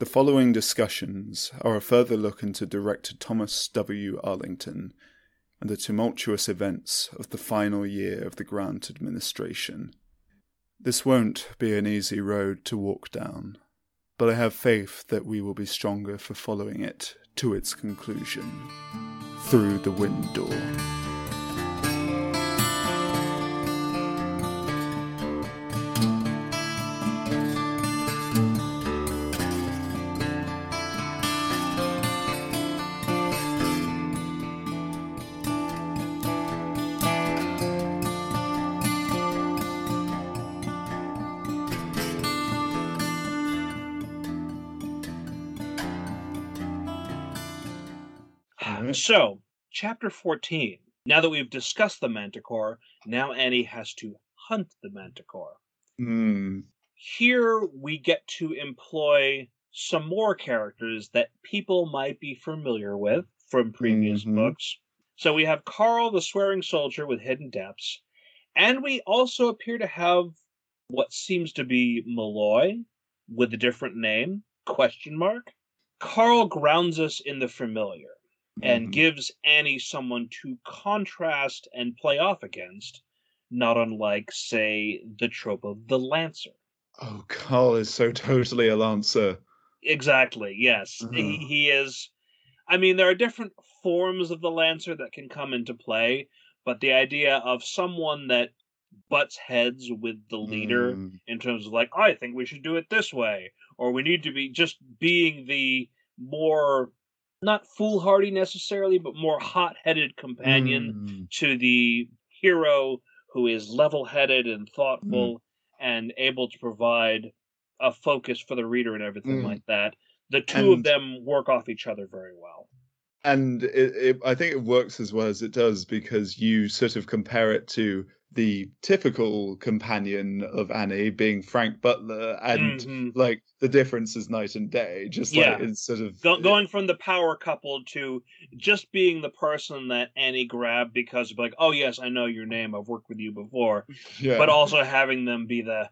The following discussions are a further look into director Thomas W. Arlington and the tumultuous events of the final year of the Grant administration. This won't be an easy road to walk down, but I have faith that we will be stronger for following it to its conclusion through the wind door. So, chapter 14. Now that we've discussed the manticore, now Annie has to hunt the manticore. Hmm. Here we get to employ some more characters that people might be familiar with from previous Mhm. books. So we have Carl the swearing soldier with hidden depths, and we also appear to have what seems to be Malloy with a different name, question mark. Carl grounds us in the familiar and Mhm. gives Annie someone to contrast and play off against, not unlike, say, the trope of the Lancer. Oh, Carl is so totally a lancer. Exactly, yes. He, he is. I mean, there are different forms of the Lancer that can come into play, but the idea of someone that butts heads with the leader Mm. in terms of, like, I think we should do it this way, or we need to be just being the more, not foolhardy necessarily, but more hot headed companion Mm. to the hero who is level headed and thoughtful Mm. and able to provide a focus for the reader and everything Mm. like that. The two of them work off each other very well. And it, it, I think it works as well as it does because you sort of compare it to the typical companion of Annie being Frank Butler, and Mhm. like the difference is night and day. Just Yeah. like it's sort of Go- going from the power couple to just being the person that Annie grabbed because of like, oh yes, I know your name, I've worked with you before, yeah. but also having them be the,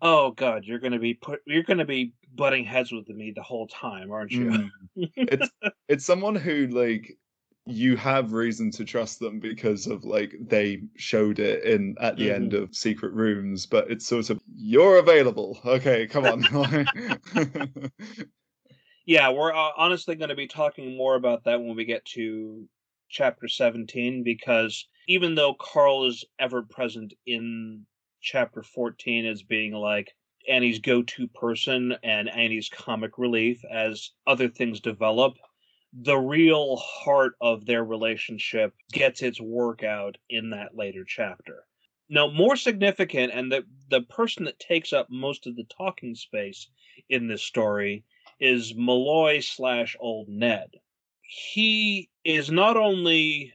oh god, you're gonna be put, you're gonna be butting heads with me the whole time, aren't you? Mm. it's it's someone who like you have reason to trust them because of like they showed it in at the end Mm-hmm. of secret rooms but it's sort of you're available okay come on Yeah, we're uh, honestly going to be talking more about that when we get to chapter 17 because even though Carl is ever present in chapter 14 as being like Annie's go to person and Annie's comic relief as other things develop, the real heart of their relationship gets its work out in that later chapter. Now, more significant, and the, the person that takes up most of the talking space in this story is Malloy slash Old Ned. He is not only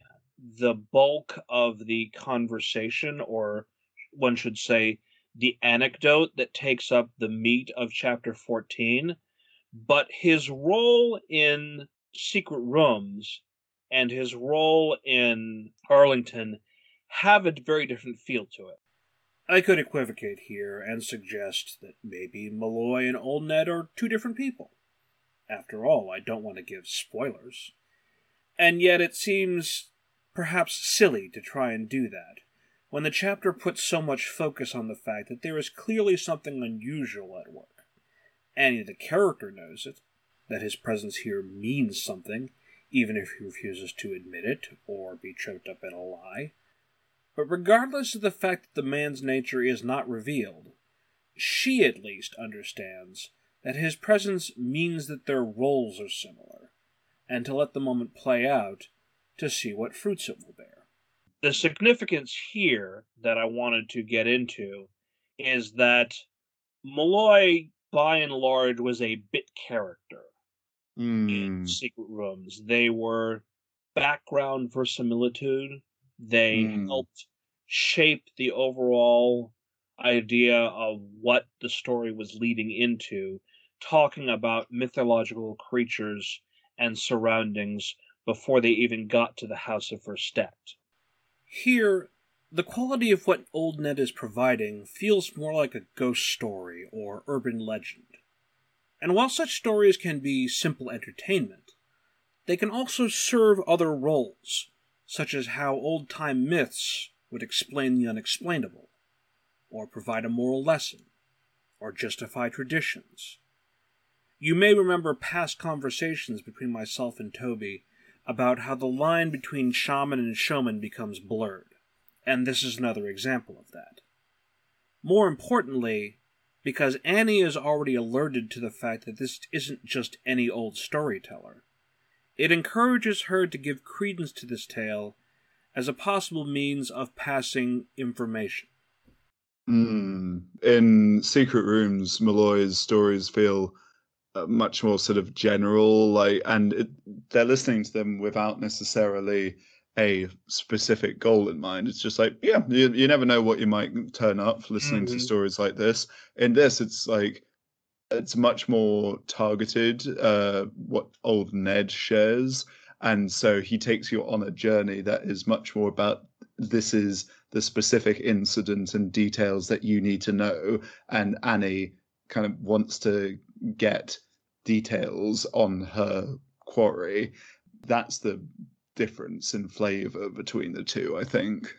the bulk of the conversation, or one should say, the anecdote that takes up the meat of chapter 14, but his role in Secret Rooms and his role in Arlington have a very different feel to it. I could equivocate here and suggest that maybe Malloy and Old Ned are two different people. After all, I don't want to give spoilers. And yet it seems perhaps silly to try and do that, when the chapter puts so much focus on the fact that there is clearly something unusual at work. Annie the character knows it, that his presence here means something, even if he refuses to admit it or be choked up in a lie. But regardless of the fact that the man's nature is not revealed, she at least understands that his presence means that their roles are similar, and to let the moment play out to see what fruits it will bear. The significance here that I wanted to get into is that Malloy, by and large, was a bit character in Mm. secret rooms. They were background verisimilitude. They Mm. helped shape the overall idea of what the story was leading into, talking about mythological creatures and surroundings before they even got to the House of Verstedt. Here, the quality of what Old Ned is providing feels more like a ghost story or urban legend. And while such stories can be simple entertainment, they can also serve other roles, such as how old time myths would explain the unexplainable, or provide a moral lesson, or justify traditions. You may remember past conversations between myself and Toby about how the line between shaman and showman becomes blurred, and this is another example of that. More importantly, because Annie is already alerted to the fact that this isn't just any old storyteller, it encourages her to give credence to this tale as a possible means of passing information. Mm. In Secret Rooms, Malloy's stories feel uh, much more sort of general, like, and it, they're listening to them without necessarily a specific goal in mind. It's just like, yeah, you, you never know what you might turn up listening mm-hmm. to stories like this. In this, it's like it's much more targeted. Uh, what old Ned shares, and so he takes you on a journey that is much more about this is the specific incident and details that you need to know, and Annie kind of wants to get details on her quarry. That's the difference in flavor between the two, I think.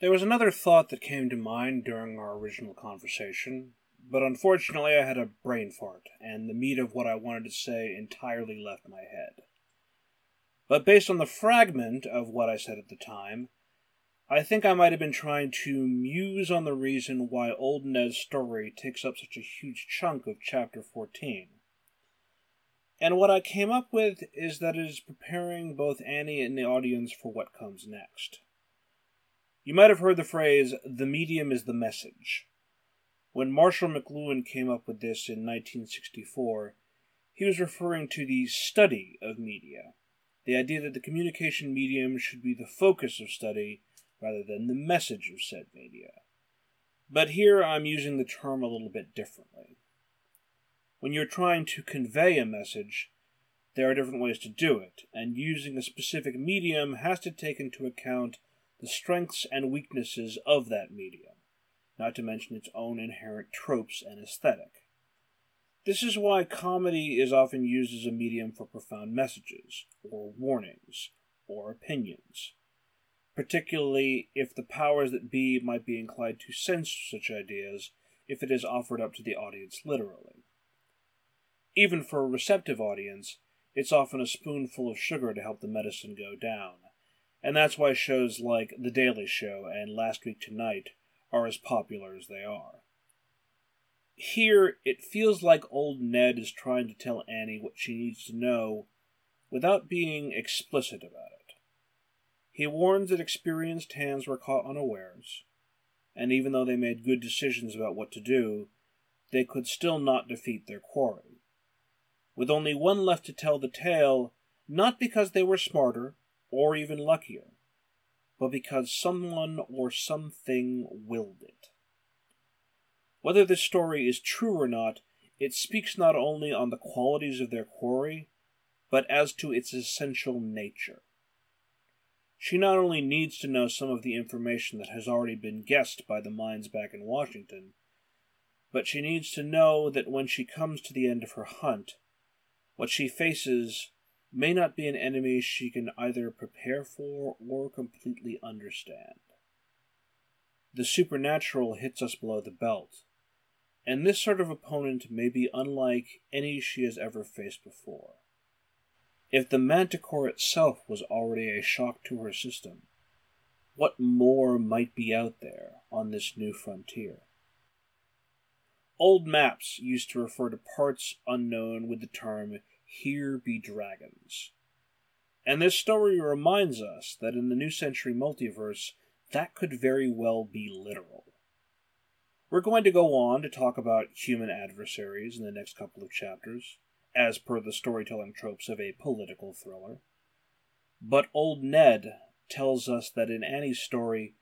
There was another thought that came to mind during our original conversation, but unfortunately I had a brain fart, and the meat of what I wanted to say entirely left my head. But based on the fragment of what I said at the time, I think I might have been trying to muse on the reason why Old Ned's story takes up such a huge chunk of Chapter 14. And what I came up with is that it is preparing both Annie and the audience for what comes next. You might have heard the phrase, the medium is the message. When Marshall McLuhan came up with this in 1964, he was referring to the study of media, the idea that the communication medium should be the focus of study rather than the message of said media. But here I'm using the term a little bit differently. When you're trying to convey a message, there are different ways to do it, and using a specific medium has to take into account the strengths and weaknesses of that medium, not to mention its own inherent tropes and aesthetic. This is why comedy is often used as a medium for profound messages, or warnings, or opinions particularly if the powers that be might be inclined to censor such ideas if it is offered up to the audience literally. Even for a receptive audience, it's often a spoonful of sugar to help the medicine go down, and that's why shows like The Daily Show and Last Week Tonight are as popular as they are. Here, it feels like old Ned is trying to tell Annie what she needs to know without being explicit about it. He warns that experienced hands were caught unawares, and even though they made good decisions about what to do, they could still not defeat their quarry. With only one left to tell the tale, not because they were smarter or even luckier, but because someone or something willed it. Whether this story is true or not, it speaks not only on the qualities of their quarry, but as to its essential nature. She not only needs to know some of the information that has already been guessed by the minds back in Washington, but she needs to know that when she comes to the end of her hunt, what she faces may not be an enemy she can either prepare for or completely understand. The supernatural hits us below the belt, and this sort of opponent may be unlike any she has ever faced before. If the manticore itself was already a shock to her system, what more might be out there on this new frontier? Old maps used to refer to parts unknown with the term, Here be dragons. And this story reminds us that in the New Century multiverse, that could very well be literal. We're going to go on to talk about human adversaries in the next couple of chapters as per the storytelling tropes of a political thriller. But old Ned tells us that in Annie's story,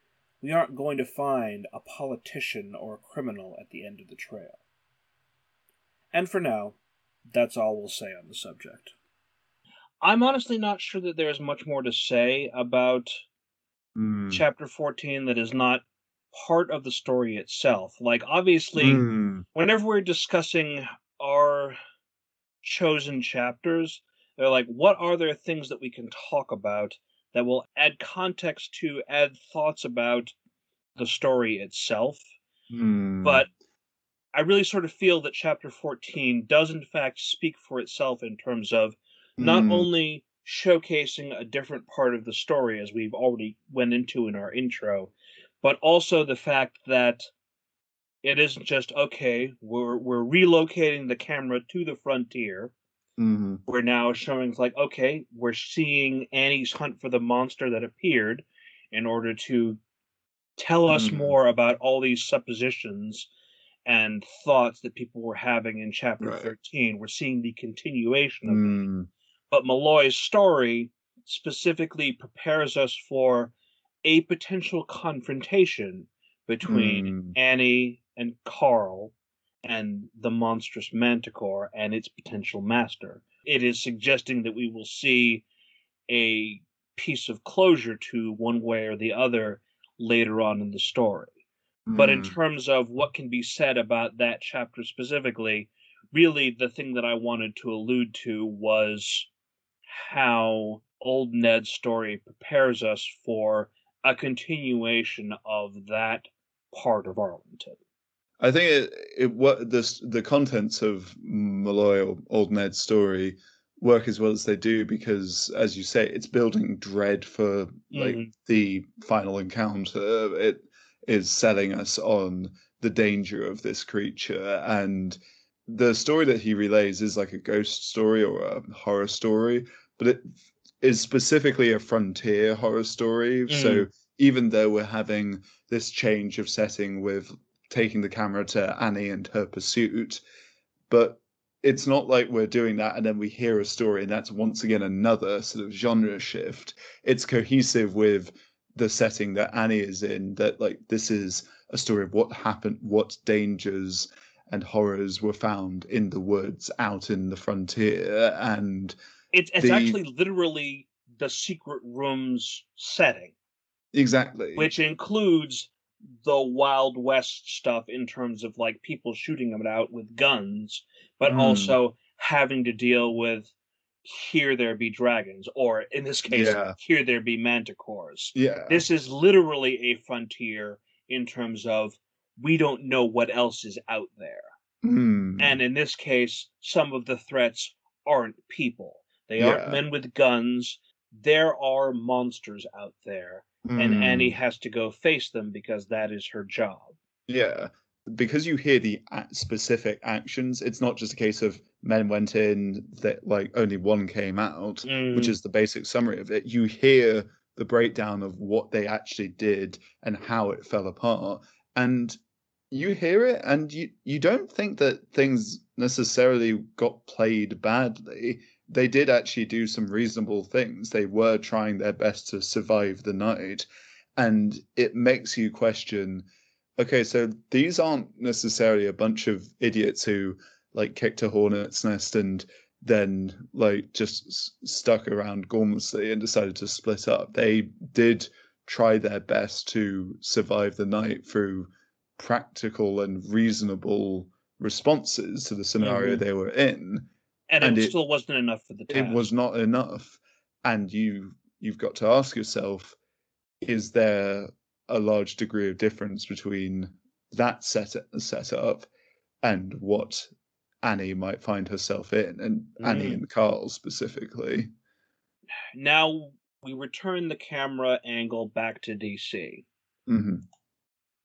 we aren't going to find a politician or a criminal at the end of the trail. And for now, that's all we'll say on the subject. I'm honestly not sure that there's much more to say about mm. chapter 14 that is not part of the story itself. Like, obviously, mm. whenever we're discussing our chosen chapters, they're like, what are there things that we can talk about that will add context to, add thoughts about the story itself? Hmm. But I really sort of feel that chapter 14 does, in fact, speak for itself in terms of not Hmm. only showcasing a different part of the story as we've already went into in our intro but also the fact that it isn't just okay we're we're relocating the camera to the frontier Mhm. we're now showing like okay we're seeing annie's hunt for the monster that appeared in order to tell us Mhm. more about all these suppositions and thoughts that people were having in chapter Right. 13 we're seeing the continuation of Mm. but Malloy's story specifically prepares us for a potential confrontation between Mm. Annie and Carl and the monstrous manticore and its potential master. It is suggesting that we will see a piece of closure to one way or the other later on in the story. But in Mm. terms of what can be said about that chapter specifically, really the thing that I wanted to allude to was how old Ned's story prepares us for a continuation of that part of Arlington. I think it, it what the the contents of Malloy or Old Ned's story work as well as they do because, as you say, it's building dread for like Mhm. the final encounter. It is selling us on the danger of this creature, and the story that he relays is like a ghost story or a horror story, but it is specifically a frontier horror story. Mm. So even though we're having this change of setting with taking the camera to Annie and her pursuit, but it's not like we're doing that and then we hear a story and that's once again another sort of genre shift. It's cohesive with the setting that Annie is in, that like this is a story of what happened, what dangers and horrors were found in the woods out in the frontier and It's, it's The- actually literally the secret room's setting, exactly which includes the Wild West stuff in terms of like people shooting them out with guns, but Mm. also having to deal with here there be dragons, or in this case, Yeah. here there be manticores. yeah This is literally a frontier in terms of we don't know what else is out there. Mm. And in this case, some of the threats aren't people. They aren't men with guns. There are monsters out there, and Mm. Annie has to go face them because that is her job. Yeah, because you hear the specific actions, it's not just a case of men went in that like only one came out, which Mm, is the basic summary of it. You hear the breakdown of what they actually did and how it fell apart, and you hear it, and you you don't think that things necessarily got played badly. They did actually do some reasonable things. They were trying their best to survive the night, and it makes you question okay, so these aren't necessarily a bunch of idiots who like kicked a hornet's nest and then like just s- stuck around gormlessly and decided to split up. They did try their best to survive the night through practical and reasonable responses to the scenario Mhm. they were in and, and it, it- still wasn't enough for the task. it was not enough and you you've got to ask yourself is there a large degree of difference between that set setup and what Annie might find herself in and Annie Mm. and Carl specifically Now we return the camera angle back to DC. hmm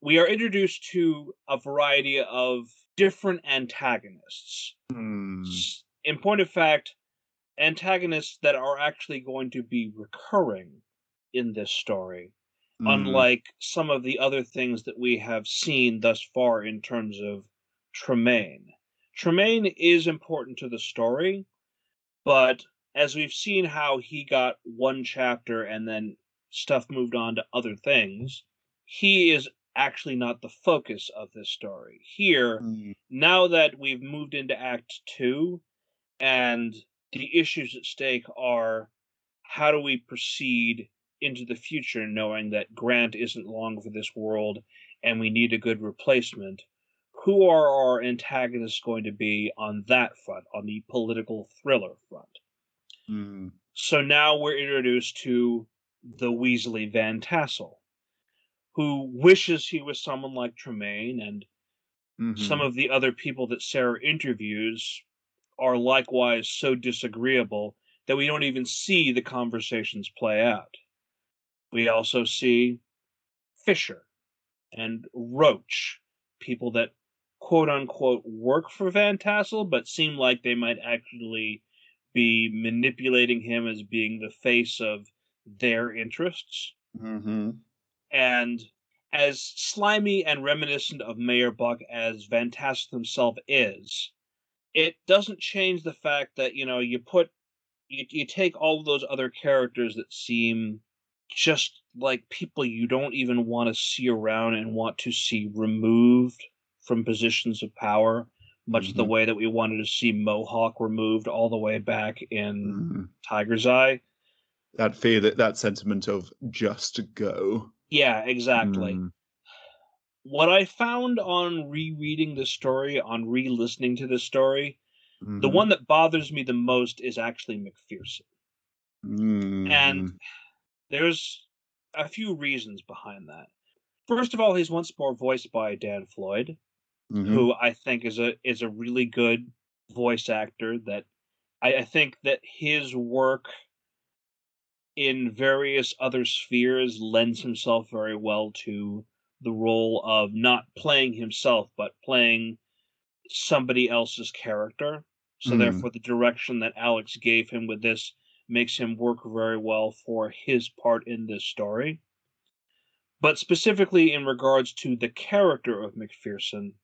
We are introduced to a variety of different antagonists. S- In point of fact, antagonists that are actually going to be recurring in this story, Hmm. unlike some of the other things that we have seen thus far in terms of Tremaine. Tremaine is important to the story, but as we've seen how he got one chapter and then stuff moved on to other things, he is actually not the focus of this story. Here, Hmm. now that we've moved into Act Two, and the issues at stake are how do we proceed into the future knowing that Grant isn't long for this world and we need a good replacement? Who are our antagonists going to be on that front, on the political thriller front? Mm. So now we're introduced to the weaselly Van Tassel, who wishes he was someone like Tremaine, and Mhm. some of the other people that Sarah interviews are likewise so disagreeable that we don't even see the conversations play out. We also see Fisher and Roach, people that quote unquote work for Van Tassel, but seem like they might actually be manipulating him as being the face of their interests. Mhm. And as slimy and reminiscent of Mayor Buck as Van Tassel himself is, it doesn't change the fact that, you know, you put you, you take all of those other characters that seem just like people you don't even want to see around and want to see removed from positions of power, much the Mhm. way that we wanted to see Mohawk removed all the way back in Mhm. Tiger's Eye. That fear, that that sentiment of just go. Yeah, exactly. Mm. What I found on rereading the story, on re listening to the story, the Mhm. one that bothers me the most is actually McPherson. Mhm. And there's a few reasons behind that. First of all, he's once more voiced by Dan Floyd, Mhm. who I think is a is a really good voice actor that I, I think that his work in various other spheres lends himself very well to the role of not playing himself but playing somebody else's character. So Mm. therefore the direction that Alex gave him with this makes him work very well for his part in this story. But specifically in regards to the character of McPherson,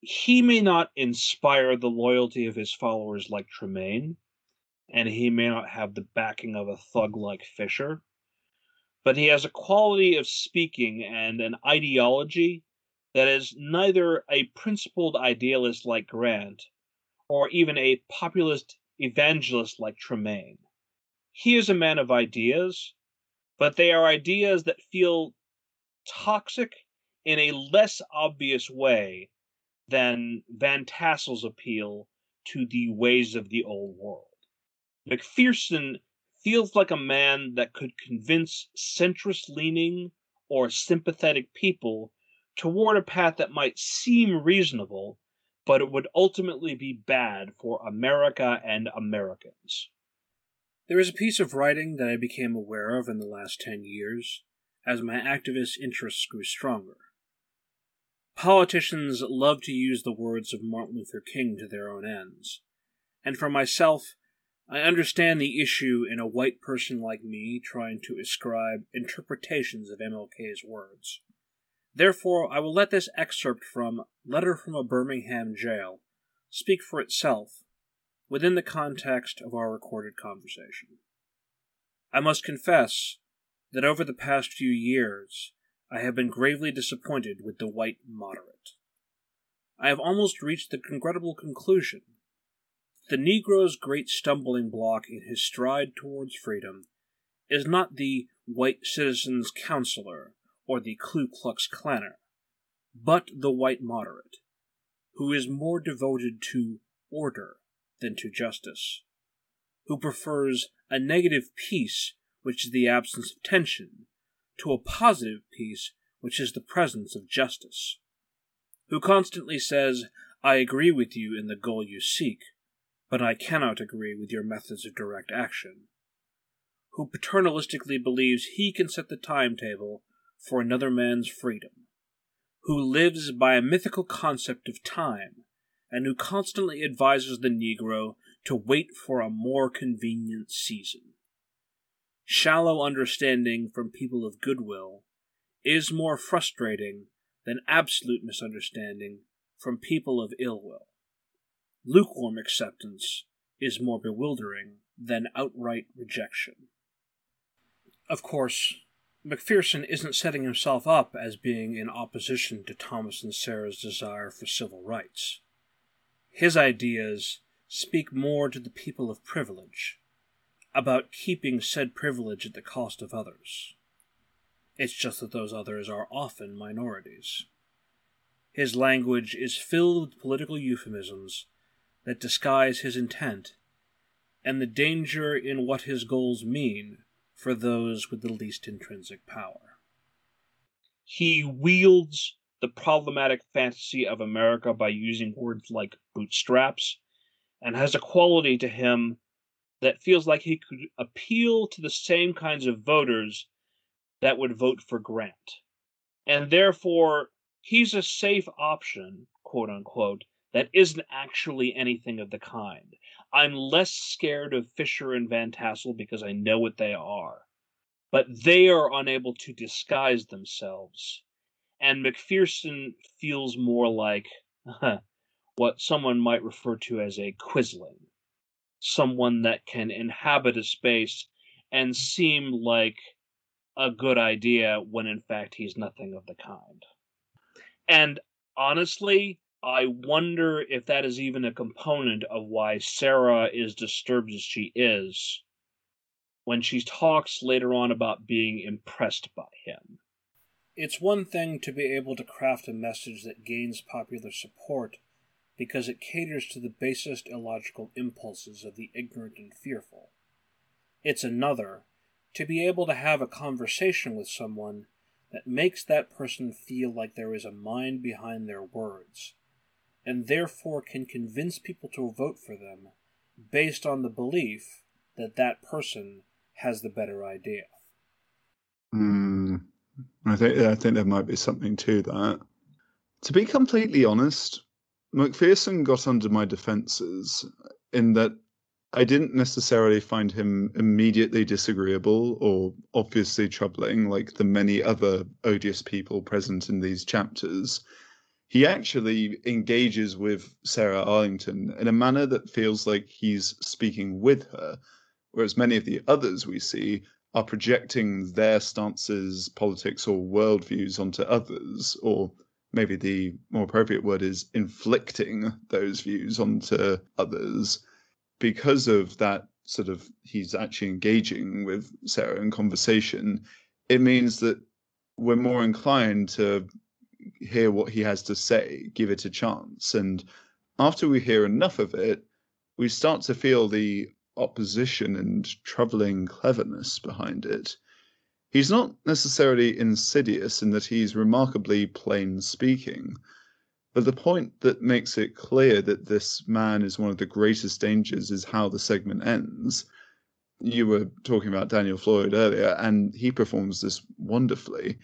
he may not inspire the loyalty of his followers like Tremaine, and he may not have the backing of a thug like Fisher, but he has a quality of speaking and an ideology that is neither a principled idealist like Grant or even a populist evangelist like Tremaine. He is a man of ideas, but they are ideas that feel toxic in a less obvious way than Van Tassel's appeal to the ways of the old world. McPherson feels like a man that could convince centrist leaning or sympathetic people toward a path that might seem reasonable, but it would ultimately be bad for America and Americans. There is a piece of writing that I became aware of in the last ten years as my activist interests grew stronger. Politicians love to use the words of Martin Luther King to their own ends, and for myself, I understand the issue in a white person like me trying to ascribe interpretations of MLK's words. Therefore, I will let this excerpt from Letter from a Birmingham Jail speak for itself within the context of our recorded conversation. I must confess that over the past few years, I have been gravely disappointed with the white moderate. I have almost reached the regrettable conclusion that the Negro's great stumbling block in his stride towards freedom is not the white citizen's counselor or the Ku Klux Klanner, but the white moderate, who is more devoted to order than to justice, who prefers a negative peace, which is the absence of tension, to a positive peace, which is the presence of justice, who constantly says, I agree with you in the goal you seek, but I cannot agree with your methods of direct action, who paternalistically believes he can set the timetable for another man's freedom, who lives by a mythical concept of time, and who constantly advises the Negro to wait for a more convenient season. Shallow understanding from people of goodwill is more frustrating than absolute misunderstanding from people of ill will. Lukewarm acceptance is more bewildering than outright rejection. Of course, McPherson isn't setting himself up as being in opposition to Thomas and Sarah's desire for civil rights. His ideas speak more to the people of privilege, about keeping said privilege at the cost of others. It's just that those others are often minorities. His language is filled with political euphemisms that disguise his intent and the danger in what his goals mean for those with the least intrinsic power. He wields the problematic fantasy of America by using words like bootstraps and has a quality to him that feels like he could appeal to the same kinds of voters that would vote for Grant. And therefore, he's a safe option, quote unquote, that isn't actually anything of the kind. I'm less scared of Fisher and Van Tassel because I know what they are. But they are unable to disguise themselves. And McPherson feels more like what someone might refer to as a quisling. Someone that can inhabit a space and seem like a good idea when in fact he's nothing of the kind. And honestly, I wonder if that is even a component of why Sarah is disturbed as she is when she talks later on about being impressed by him. It's one thing to be able to craft a message that gains popular support because it caters to the basest illogical impulses of the ignorant and fearful. It's another to be able to have a conversation with someone that makes that person feel like there is a mind behind their words and therefore can convince people to vote for them based on the belief that that person has the better idea. Hmm. I think I think there might be something to that. To be completely honest, McPherson got under my defenses in that I didn't necessarily find him immediately disagreeable or obviously troubling like the many other odious people present in these chapters. He actually engages with Sarah Arlington in a manner that feels like he's speaking with her, whereas many of the others we see are projecting their stances, politics, or worldviews onto others, or maybe the more appropriate word is inflicting those views onto others. Because of that sort of he's actually engaging with Sarah in conversation, it means that we're more inclined to hear what he has to say, give it a chance. And after we hear enough of it, we start to feel the opposition and troubling cleverness behind it. He's not necessarily insidious in that he's remarkably plain speaking, but the point that makes it clear that this man is one of the greatest dangers is how the segment ends. You were talking about Daniel Floyd earlier, and he performs this wonderfully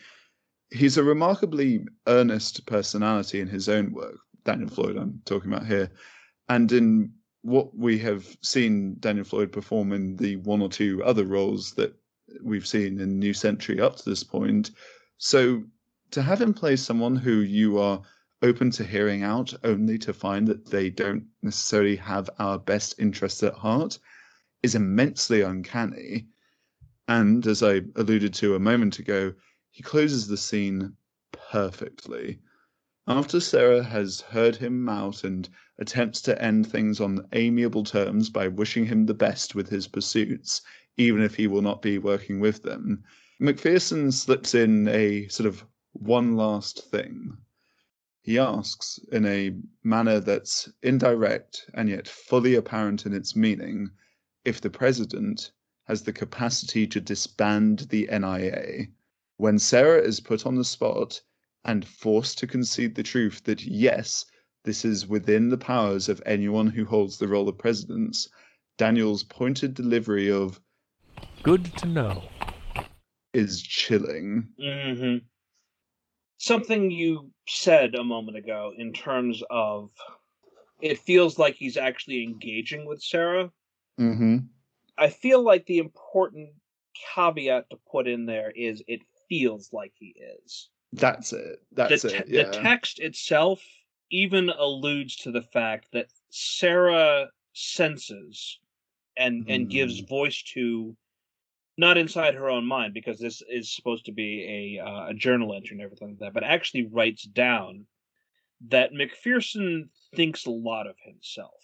he's a remarkably earnest personality in his own work. Daniel Floyd, I'm talking about here, and in what we have seen Daniel Floyd perform in the one or two other roles that we've seen in New Century up to this point. So to have in place someone who you are open to hearing out only to find that they don't necessarily have our best interests at heart is immensely uncanny. And as I alluded to a moment ago, he closes the scene perfectly. After Sarah has heard him out and attempts to end things on amiable terms by wishing him the best with his pursuits, even if he will not be working with them, McPherson slips in a sort of one last thing. He asks, in a manner that's indirect and yet fully apparent in its meaning, if the president has the capacity to disband the NIA. When Sarah is put on the spot and forced to concede the truth that yes, this is within the powers of anyone who holds the role of president, Daniel's pointed delivery of "Good to know" is chilling. Mm-hmm. Something you said a moment ago in terms of it feels like he's actually engaging with Sarah. Mm-hmm. I feel like the important caveat to put in there is it feels like he is. That's it. That's the te- it. Yeah. The text itself even alludes to the fact that Sarah senses and and gives Mm. voice to not inside her own mind because this is supposed to be a uh, a journal entry and everything like that, but actually writes down that McPherson thinks a lot of himself.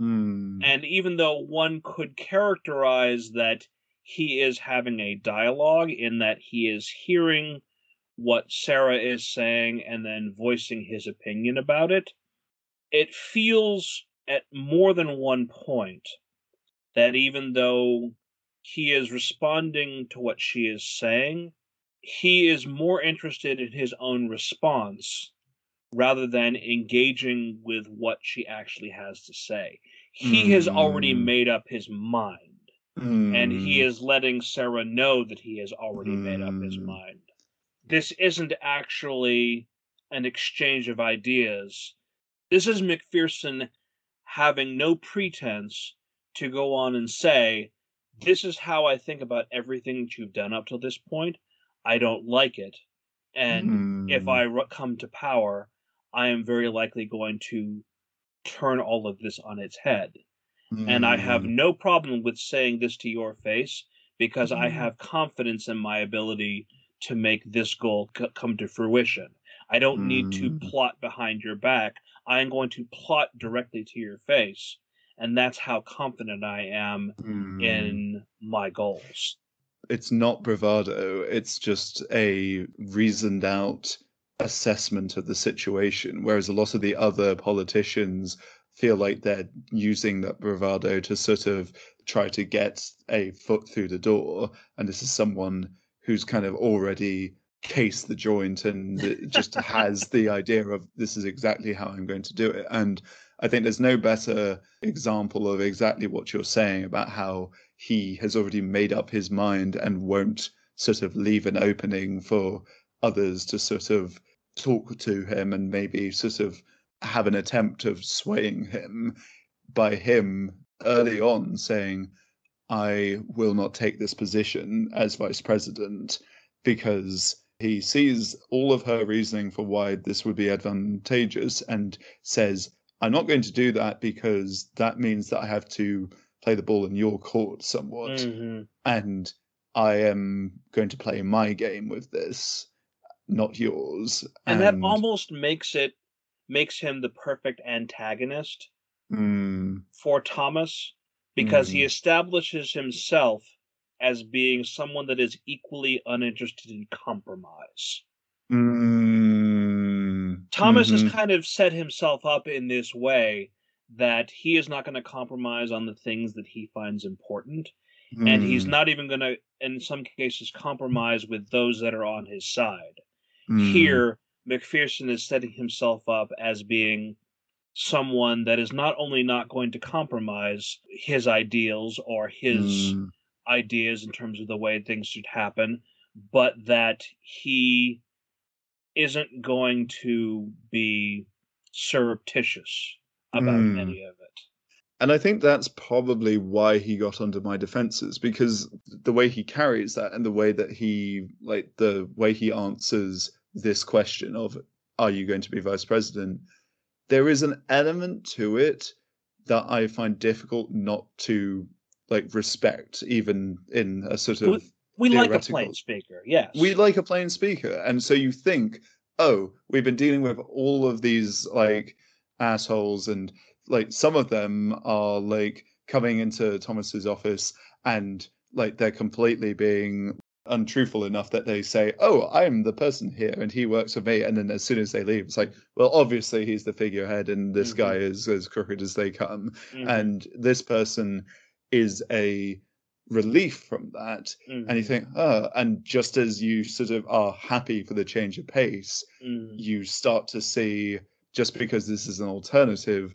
Mm. And even though one could characterize that he is having a dialogue in that he is hearing what Sarah is saying and then voicing his opinion about it, it feels at more than one point that even though he is responding to what she is saying, he is more interested in his own response rather than engaging with what she actually has to say. He mm. has already hmm. made up his mind, mm. and he hmm. is letting Sarah know that he has already mm. made up his hmm. mind. This isn't actually an exchange of ideas. This is McPherson having no pretense to go on and say, This is how I think about everything that you've done up to this point. I don't like it. And if I come to power, I am very likely going to turn all of this on its head. Mm. And I have hmm. no problem with saying this to your face because mm. I hmm. have confidence in my ability to make this goal c- come to fruition. I don't mm. need to hmm. plot behind your back. I am going to plot directly to your face. And that's how confident I am in hmm. my goals. It's not bravado, it's just a reasoned out assessment of the situation, whereas a lot of the other politicians feel like they're using that bravado to sort of try to get a foot through the door. And this is someone who's kind of already cased the joint and just has the idea of this is exactly how I'm going to do it. And I think there's no better example of exactly what you're saying about how he has already made up his mind and won't sort of leave an opening for others to sort of talk to him and maybe sort of have an attempt of swaying him by him early on saying, I will not take this position as vice president because he sees all of her reasoning for why this would be advantageous and says, I'm not going to do that because that means that I have to play the ball in your court somewhat. Mm-hmm. And I am going to play my game with this not yours. And, and that almost makes it makes him the perfect antagonist mm. for Thomas because mm. he establishes himself as being someone that is equally uninterested in compromise. Mm. Thomas mm-hmm. has kind of set himself up in this way that he is not going to compromise on the things that he finds important. And he's mm. not even going to, in some cases, compromise with those that are on his side. Mm. Here, McPherson is setting himself up as being someone that is not only not going to compromise his ideals or his mm. ideas in terms of the way things should happen, but that he isn't going to be surreptitious about mm. any of it. And I think that's probably why he got under my defenses because the way he carries that and the way that he like the way he answers this question of are you going to be vice president there is an element to it that I find difficult not to like respect even in a sort of we, like a plain speaker yes we like a plain speaker and so you think oh we've been dealing with all of these like assholes and like some of them are like coming into Thomas's office and like they're completely being untruthful enough that they say, "Oh, I'm the person here, and he works for me," and then as soon as they leave, it's like, "Well, obviously he's the figurehead, and this mm-hmm. guy is as crooked as they come," mm-hmm. and this person is a relief from that mm-hmm. and you mm-hmm. think oh and just as you sort of are happy for the change of pace mm. you start to see just because this is an alternative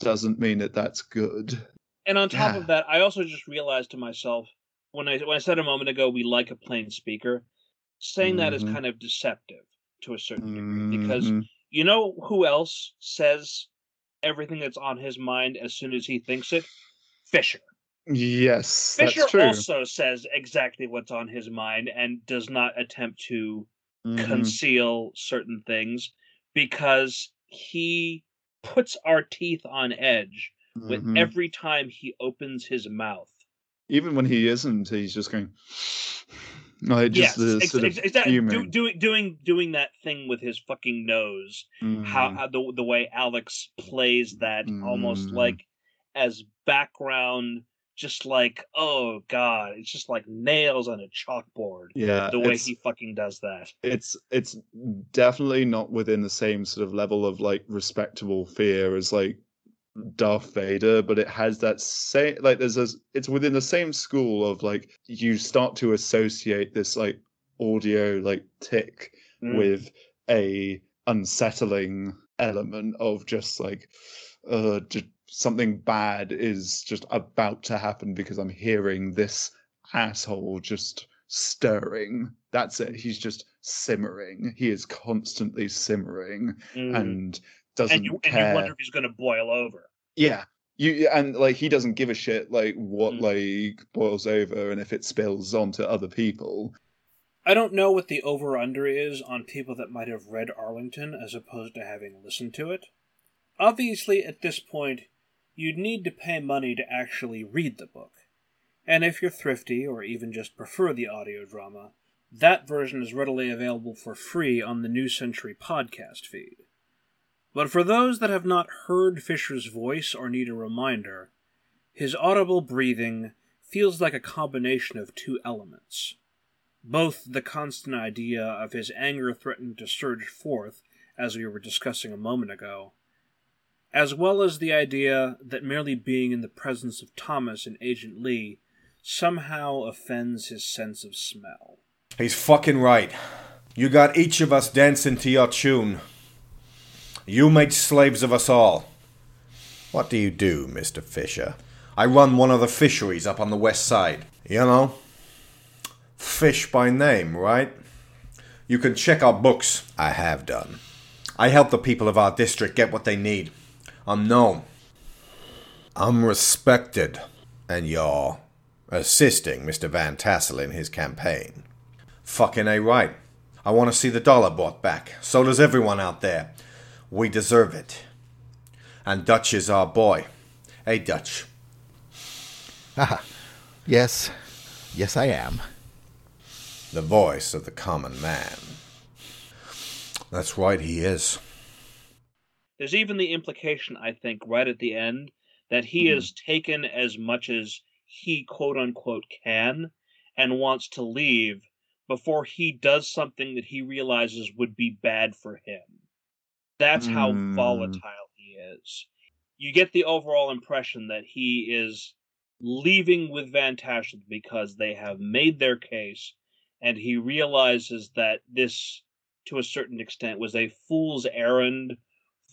doesn't mean that that's good. And on top yeah. of that, I also just realized to myself when I when I said a moment ago we like a plain speaker, saying mm-hmm. that is mm-hmm. kind of deceptive to a certain degree mm-hmm. because you know who else says everything that's on his mind as soon as he thinks it? Fisher. Yes, Fisher also says exactly what's on his mind and does not attempt to mm-hmm. conceal certain things because he puts our teeth on edge with mm-hmm. every time he opens his mouth. Even when he isn't, he's just going. No, just yes, the sort ex- of exactly. Do, doing doing doing that thing with his fucking nose. Mm. How, how, the the way Alex plays that almost like as background just like, oh god, it's just like nails on a chalkboard. Yeah, the way he fucking does that. it's it's definitely not within the same sort of level of like respectable fear as like Darth Vader, but it has that same like there's a it's within the same school of like you start to associate this like audio like tick Mm. with a unsettling element of just like uh just something bad is just about to happen because I'm hearing this asshole just stirring. That's it. He's just simmering. He is constantly simmering Mhm. and doesn't and you and you wonder if he's gonna boil over. Yeah. You and like he doesn't give a shit like what Mm. like boils over and if it spills onto other people. I don't know what the over under is on people that might have read Arlington as opposed to having listened to it. Obviously, at this point, you'd need to pay money to actually read the book. And if you're thrifty or even just prefer the audio drama, that version is readily available for free on the New Century podcast feed. But for those that have not heard Fisher's voice or need a reminder, his audible breathing feels like a combination of two elements both the constant idea of his anger threatened to surge forth, as we were discussing a moment ago, as well as the idea that merely being in the presence of Thomas and Agent Lee somehow offends his sense of smell. He's fucking right. You got each of us dancing to your tune. You made slaves of us all. What do you do, Mr. Fisher? I run one of the fisheries up on the west side. You know, fish by name, right? You can check our books. I have done. I help the people of our district get what they need. I'm known. I'm respected. And you're assisting Mr. Van Tassel in his campaign. Fucking A right. I want to see the dollar bought back. So does everyone out there. We deserve it. And Dutch is our boy. Hey, Dutch. Ha Yes. Yes, I am. The voice of the common man. That's right, he is. There's even the implication, I think, right at the end, that he Mhm. has taken as much as he quote unquote can and wants to leave before he does something that he realizes would be bad for him. That's how Mm. volatile he is. You get the overall impression that he is leaving with Van Tassel because they have made their case and he realizes that this to a certain extent was a fool's errand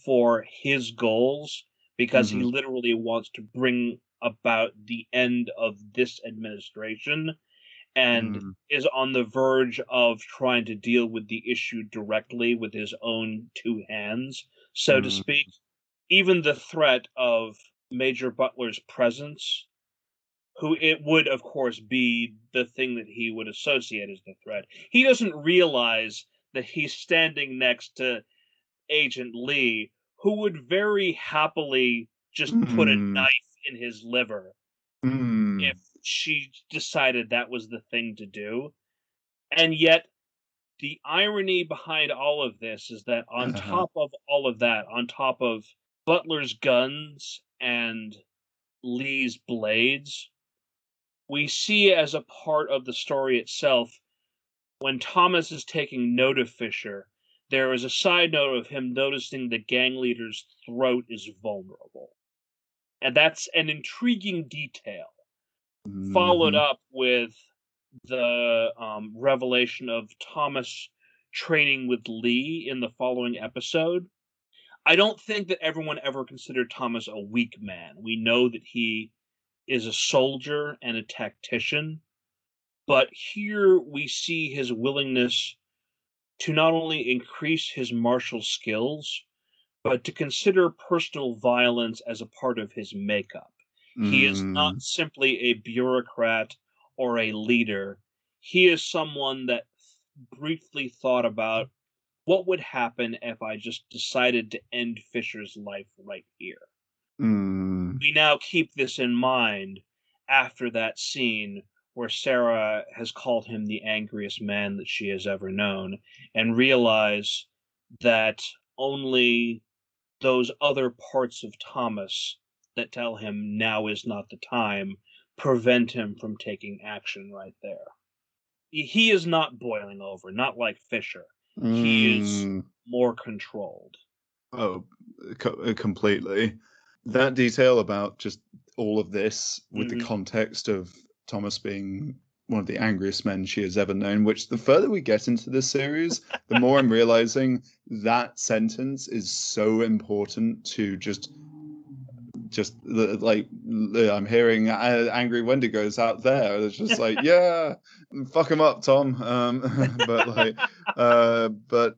for his goals because he Mhm. literally wants to bring about the end of this administration and Mm. is on the verge of trying to deal with the issue directly with his own two hands, so to Mm. speak. Even the threat of Major Butler's presence, who it would, of course, be the thing that he would associate as the threat. He doesn't realize that he's standing next to Agent Lee, who would very happily just put a Mm. knife in his liver Mm. if she decided that was the thing to do. And yet, the irony behind all of this is that on Uh-huh. top of all of that, on top of Butler's guns and Lee's blades, we see as a part of the story itself when Thomas is taking note of Fisher, there is a side note of him noticing the gang leader's throat is vulnerable. And that's an intriguing detail followed Mhm. up with the um, revelation of Thomas training with Lee in the following episode. I don't think that everyone ever considered Thomas a weak man. We know that he is a soldier and a tactician, but here we see his willingness to not only increase his martial skills, but to consider personal violence as a part of his makeup. He is Mm. not simply a bureaucrat or a leader. He is someone that briefly thought about what would happen if I just decided to end Fisher's life right here. Mm. We now keep this in mind after that scene where Sarah has called him the angriest man that she has ever known and realize that only those other parts of Thomas that tell him now is not the time prevent him from taking action right there. He is not boiling over, not like Fisher. He is Mm, more controlled. oh, co- uh, completely. That detail about just all of this with Mhm. the context of Thomas being one of the angriest men she has ever known, which the further we get into this series, the more I'm realizing that sentence is so important to just just like I'm hearing angry Wendigos out there. It's just like, yeah, fuck him up, Tom. Um, but like, uh, but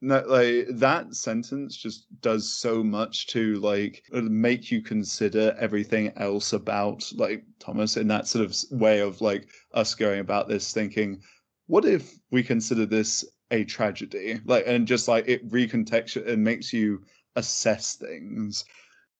like that sentence just does so much to like uh, make you consider everything else about like Thomas in that sort of way of like us going about this thinking, what if we consider this a tragedy? Like, and just like it recontextual and makes you assess things.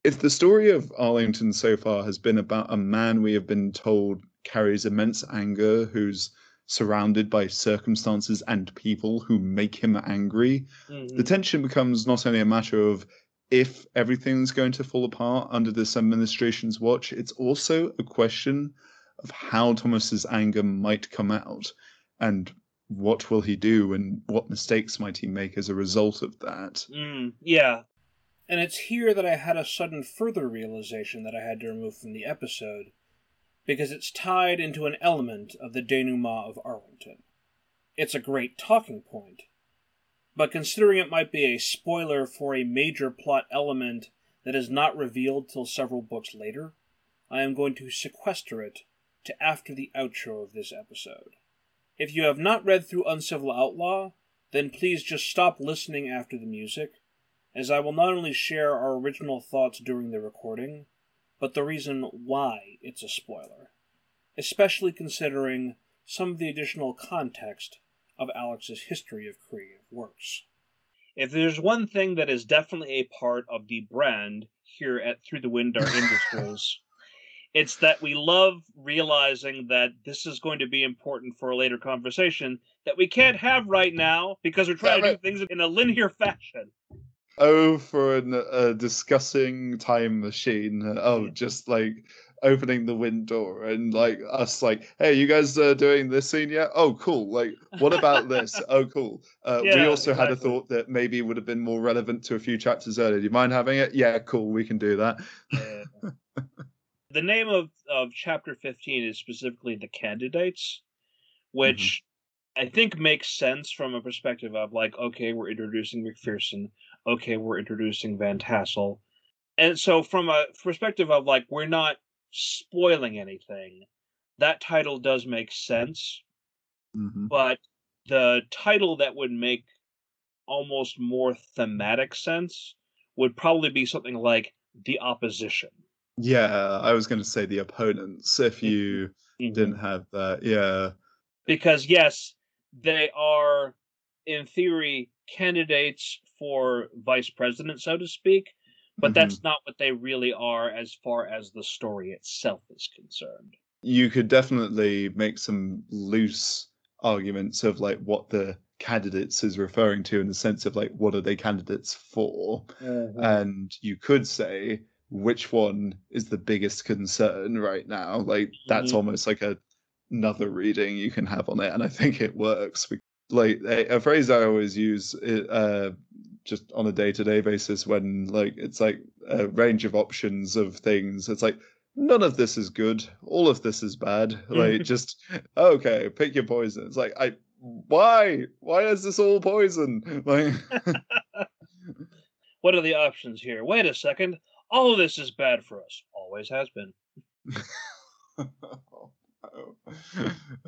If the story of Arlington so far has been about a man we have been told carries immense anger, who's surrounded by circumstances and people who make him angry, Mhm. the tension becomes not only a matter of if everything's going to fall apart under this administration's watch, it's also a question of how Thomas's anger might come out and what will he do and what mistakes might he make as a result of that. Mm, yeah, And it's here that I had a sudden further realization that I had to remove from the episode, because it's tied into an element of the denouement of Arlington. It's a great talking point, but considering it might be a spoiler for a major plot element that is not revealed till several books later, I am going to sequester it to after the outro of this episode. If you have not read through Uncivil Outlaw, then please just stop listening after the music as I will not only share our original thoughts during the recording, but the reason why it's a spoiler, especially considering some of the additional context of Alex's history of creative works. if there's one thing that is definitely a part of the brand here at Through the Window Industries, it's that we love realizing that this is going to be important for a later conversation that we can't have right now because we're trying to do things in a linear fashion. Oh, for an, a discussing time machine. Oh, just like opening the window and like us like hey you guys uh, doing this scene yet? Oh cool like what about this? Oh cool. Uh, we Yeah, also had a thought that maybe would have been more relevant to a few chapters earlier. Do you mind having it? Yeah cool we can do that. Yeah. the name of, of chapter 15 is specifically the candidates, which I think makes sense from a perspective of like, okay, we're introducing McPherson, okay, we're introducing Van Tassel. And so, from a perspective of like, we're not spoiling anything, that title does make sense, Mhm. but the title that would make almost more thematic sense would probably be something like The Opposition. yeah i was going to say the opponents if you Mhm. didn't have that yeah because yes, they are in theory candidates for vice president, so to speak, but Mhm. that's not what they really are as far as the story itself is concerned. you could definitely make some loose arguments of like what the candidates is referring to in the sense of like what are they candidates for and you could say which one is the biggest concern right now like that's Mhm. almost like a another reading you can have on it and i think it works like a, a phrase i always use uh just on a day-to-day basis when like it's like a range of options of things it's like none of this is good all of this is bad like just okay pick your poison it's like i why why is this all poison like What are the options here? Wait a second. All of this is bad for us. Always has been. uh,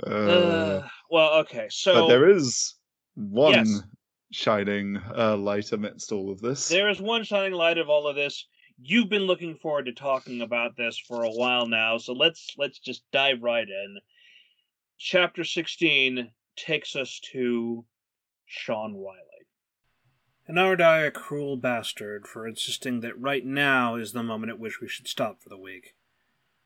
Uh, well, okay. So but there is one Yes. Shining uh, light amidst all of this There is one shining light of all of this. You've been looking forward to talking about this for a while now, so let's let's just dive right in. Chapter 16 takes us to Sean Riley. And aren't I a cruel bastard for insisting that right now is the moment at which we should stop for the week?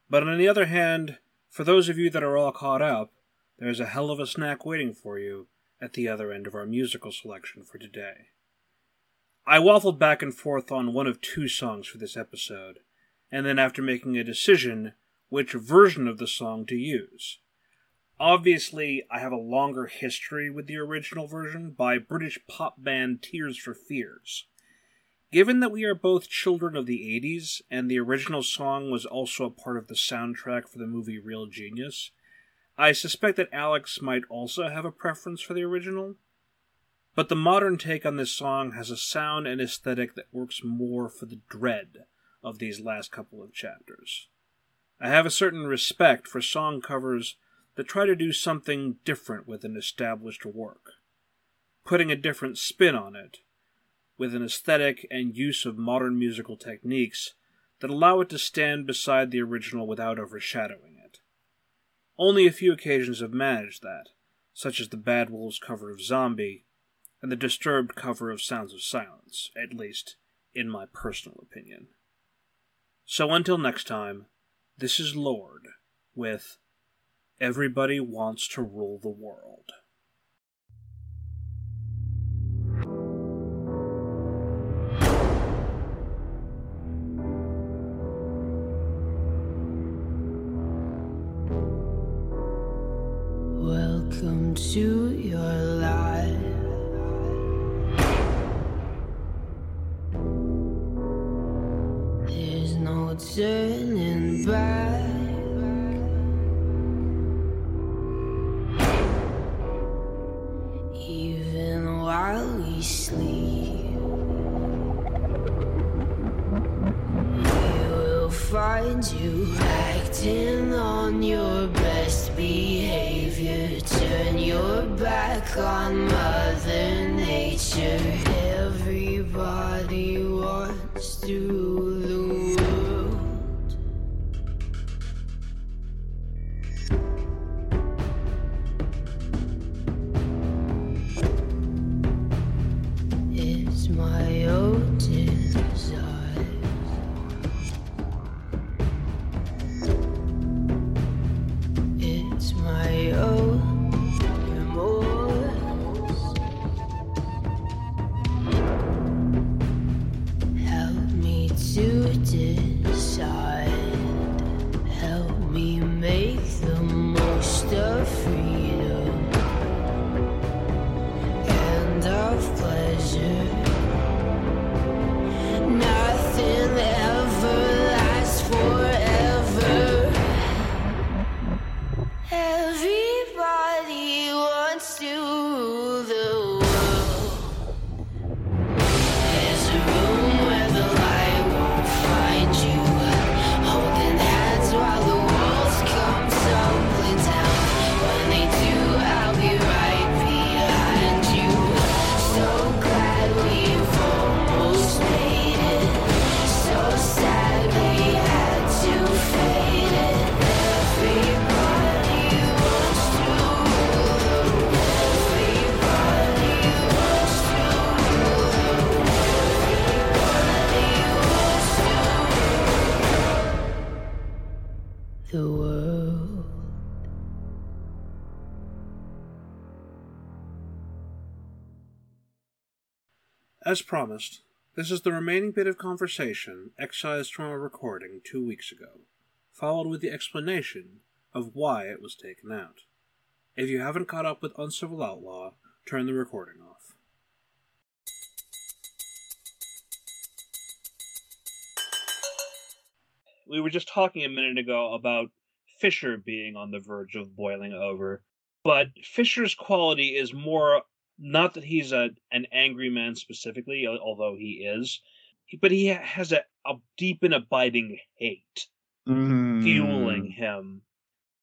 But on the other hand, for those of you that are all caught up, there's a hell of a snack waiting for you at the other end of our musical selection for today. I waffled back and forth on one of two songs for this episode, and then after making a decision, which version of the song to use. Obviously, I have a longer history with the original version by British pop band Tears for Fears. Given that we are both children of the 80s, and the original song was also a part of the soundtrack for the movie Real Genius, I suspect that Alex might also have a preference for the original. But the modern take on this song has a sound and aesthetic that works more for the dread of these last couple of chapters. I have a certain respect for song covers that try to do something different with an established work, putting a different spin on it, with an aesthetic and use of modern musical techniques that allow it to stand beside the original without overshadowing. Only a few occasions have managed that, such as the Bad Wolves cover of Zombie and the Disturbed cover of Sounds of Silence, at least in my personal opinion. So until next time, this is Lorde with Everybody Wants to Rule the World. You acting on your best behavior. Turn your back on Mother Nature. This is the remaining bit of conversation excised from a recording two weeks ago, followed with the explanation of why it was taken out. If you haven't caught up with Uncivil Outlaw, turn the recording off. we were just talking a minute ago about Fisher being on the verge of boiling over, but Fisher's quality is more not that he's a an angry man specifically, although he is, but he has a, a deep and abiding hate Mm. fueling him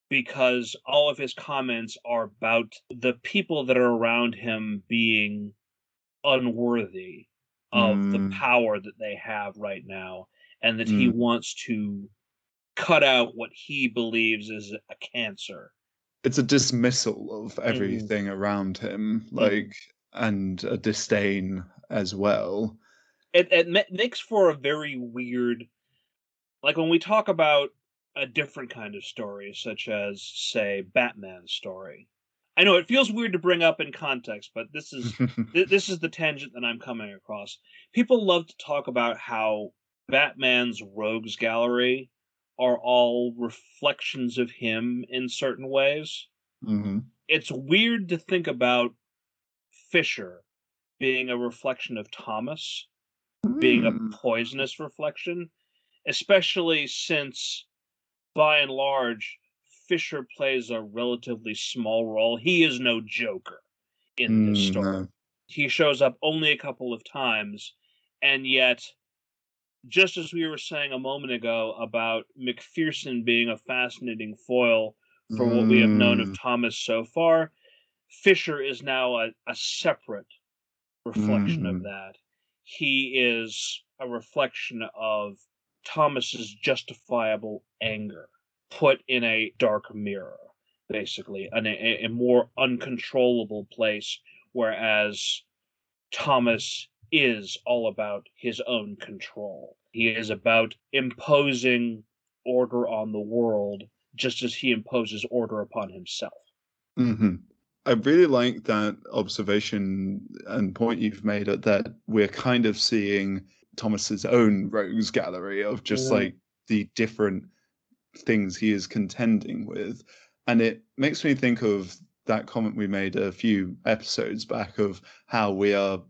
because all of his comments are about the people that are around him being unworthy of Mm. the power that they have right now and that he Mm. wants to cut out what he believes is a cancer It's a dismissal Mm. of everything around him, like, and a disdain as well. it, it makes for a very weird like when we talk about a different kind of story such as say batman's story i know it feels weird to bring up in context but this is th- this is the tangent that i'm coming across people love to talk about how batman's rogues gallery are all reflections of him in certain ways. Mm-hmm. It's weird to think about Fisher being a reflection of Thomas, being Hmm. a poisonous reflection, especially since by and large Fisher plays a relatively small role. He is no joker in this Mm, story. He shows up only a couple of times, and yet, just as we were saying a moment ago about McPherson being a fascinating foil for what we have known Mm. of Thomas so far, Fisher is now a, a separate reflection of Mm. that. He is a reflection of Thomas's justifiable anger put in a dark mirror, basically, in a, a more uncontrollable place, whereas Thomas is all about his own control. He is about imposing order on the world just as he imposes order upon himself. hmm I really like that observation and point you've made at that we're kind of seeing Thomas's own rogues gallery of just Mhm. like the different things he is contending with. And it makes me think of that comment we made a few episodes back of how we are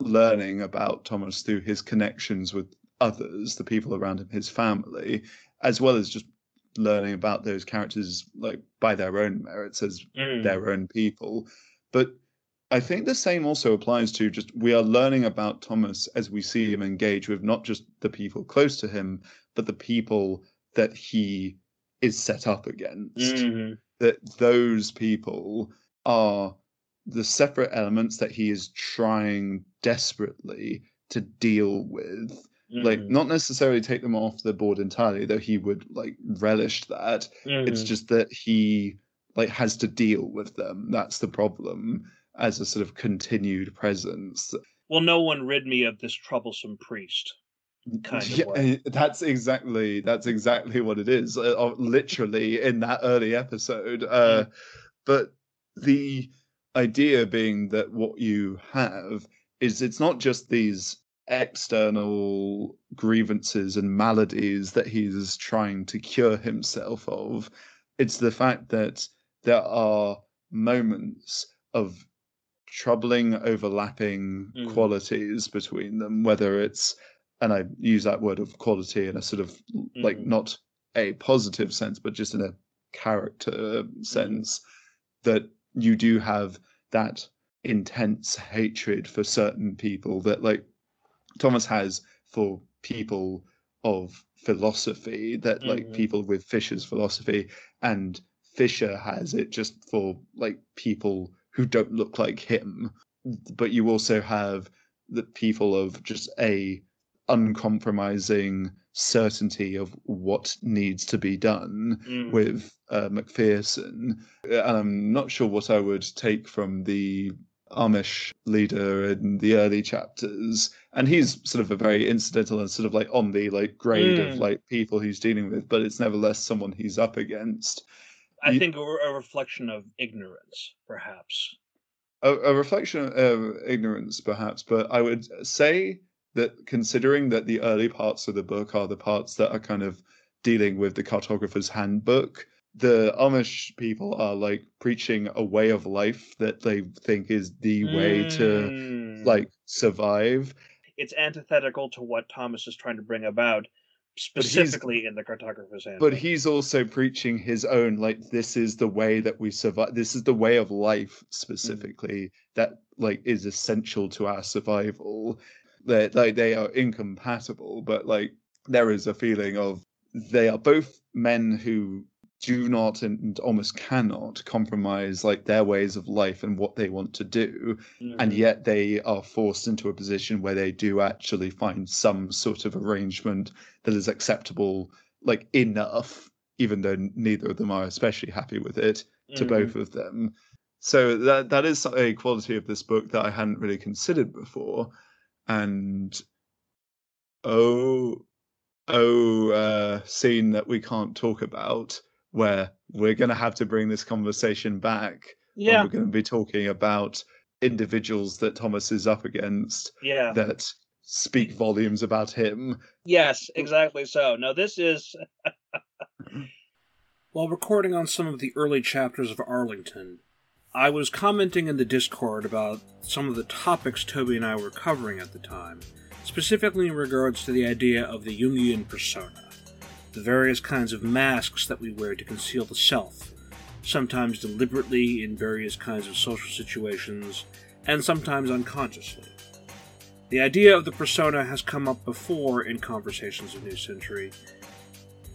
learning about Thomas through his connections with others, the people around him, his family, as well as just learning about those characters like by their own merits as Mm. their own people. But I think the same also applies to just we are learning about Thomas as we see him engage with not just the people close to him, but the people that he is set up against. Mhm. That those people are the separate elements that he is trying desperately to deal with like Mhm. not necessarily take them off the board entirely though he would like relish that it's Mhm. just that he like has to deal with them that's the problem as a sort of continued presence Will no one rid me of this troublesome priest? Kind of yeah, way. that's exactly that's exactly what it is uh, literally in that early episode uh but the idea being that what you have is it's not just these external grievances and maladies that he's trying to cure himself of it's the fact that there are moments of troubling overlapping Mm. qualities between them whether it's and I use that word of quality in a sort of like Mhm. not a positive sense, but just in a character sense, that you do have that intense hatred for certain people that like Thomas has for people of philosophy, that like Mhm. people with Fisher's philosophy, and Fisher has it just for like people who don't look like him. But you also have the people of just a uncompromising certainty of what needs to be done Mm. with uh, McPherson. Uh, And I'm not sure what I would take from the Amish leader in the early chapters. And he's sort of a very incidental and sort of like on the like grade of Mm. like people he's dealing with, but it's nevertheless someone he's up against. I You- think a, a reflection of ignorance, perhaps. a, a reflection of ignorance, perhaps, but I would say that considering that the early parts of the book are the parts that are kind of dealing with the cartographer's handbook, the Amish people are like preaching a way of life that they think is the way to Mm. like survive. it's antithetical to what Thomas is trying to bring about, specifically in the cartographer's handbook. But he's also preaching his own, like, this is the way that we survive. This is the way of life specifically that, like, is essential to our survival. That, like, they are incompatible, but, like, there is a feeling of they are both men who do not and almost cannot compromise, like, their ways of life and what they want to do and Mhm. yet they are forced into a position where they do actually find some sort of arrangement that is acceptable like enough even though neither of them are especially happy with it to Mhm. both of them so that that is a quality of this book that i hadn't really considered before and oh oh uh scene that we can't talk about where we're going to have to bring this conversation back Yeah, we're going to be talking about individuals that Thomas is up against yeah. that speak volumes about him. Yes, exactly so. Now this is While recording on some of the early chapters of Arlington, I was commenting in the Discord about some of the topics Toby and I were covering at the time, specifically in regards to the idea of the Jungian persona, the various kinds of masks that we wear to conceal the self, sometimes deliberately in various kinds of social situations, and sometimes unconsciously. The idea of the persona has come up before in conversations of New Century,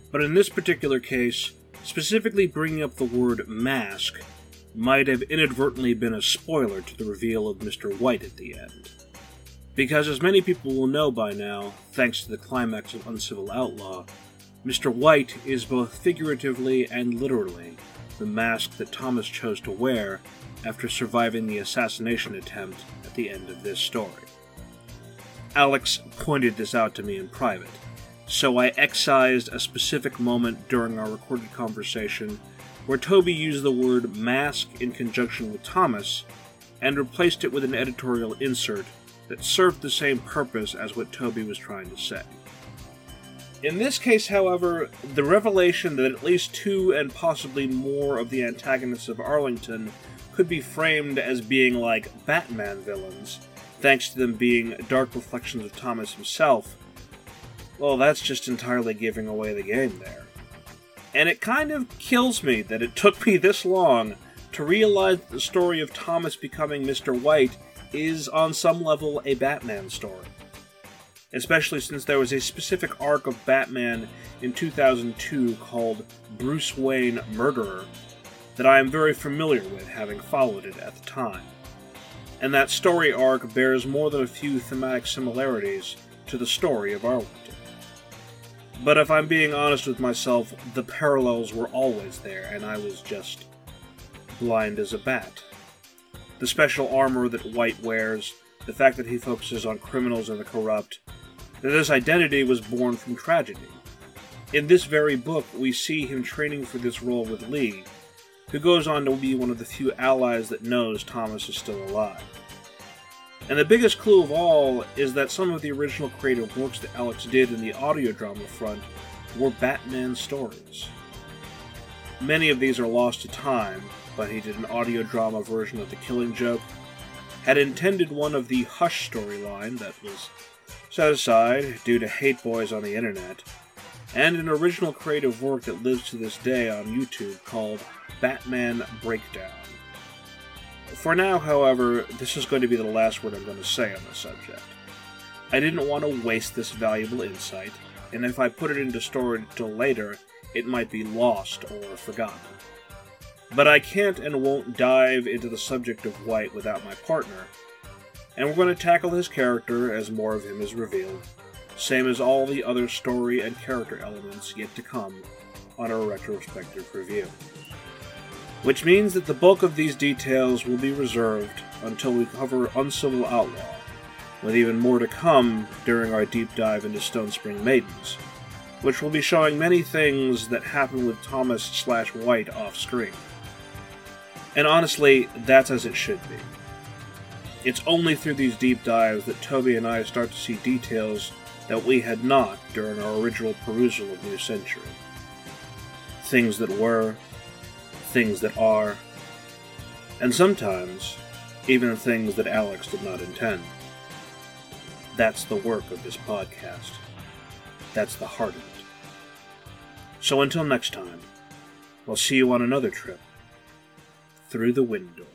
but in this particular case, specifically bringing up the word mask might have inadvertently been a spoiler to the reveal of Mr. White at the end. Because, as many people will know by now, thanks to the climax of Uncivil Outlaw, Mr. White is both figuratively and literally the mask that Thomas chose to wear after surviving the assassination attempt at the end of this story. Alex pointed this out to me in private, so I excised a specific moment during our recorded conversation where Toby used the word mask in conjunction with Thomas and replaced it with an editorial insert that served the same purpose as what Toby was trying to say. In this case, however, the revelation that at least two and possibly more of the antagonists of Arlington could be framed as being like Batman villains, thanks to them being dark reflections of Thomas himself, well, that's just entirely giving away the game there. And it kind of kills me that it took me this long to realize that the story of Thomas becoming Mr. White is, on some level, a Batman story. Especially since there was a specific arc of Batman in 2002 called Bruce Wayne Murderer that I am very familiar with, having followed it at the time. And that story arc bears more than a few thematic similarities to the story of Arlington. But if I'm being honest with myself, the parallels were always there, and I was just blind as a bat. The special armor that White wears, the fact that he focuses on criminals and the corrupt, that this identity was born from tragedy. In this very book, we see him training for this role with Lee, who goes on to be one of the few allies that knows Thomas is still alive. And the biggest clue of all is that some of the original creative works that Alex did in the audio drama front were Batman stories. Many of these are lost to time, but he did an audio drama version of The Killing Joke, had intended one of the Hush storyline that was set aside due to hate boys on the internet, and an original creative work that lives to this day on YouTube called Batman Breakdown. For now, however, this is going to be the last word I'm going to say on the subject. I didn't want to waste this valuable insight, and if I put it into storage till later, it might be lost or forgotten. But I can't and won't dive into the subject of White without my partner, and we're going to tackle his character as more of him is revealed, same as all the other story and character elements yet to come on our retrospective review. Which means that the bulk of these details will be reserved until we cover Uncivil Outlaw, with even more to come during our deep dive into Stone Spring Maidens, which will be showing many things that happen with Thomas slash White off screen. And honestly, that's as it should be. It's only through these deep dives that Toby and I start to see details that we had not during our original perusal of New Century. Things that were, things that are, and sometimes even things that Alex did not intend. That's the work of this podcast. That's the heart of it. So until next time, we'll see you on another trip through the window.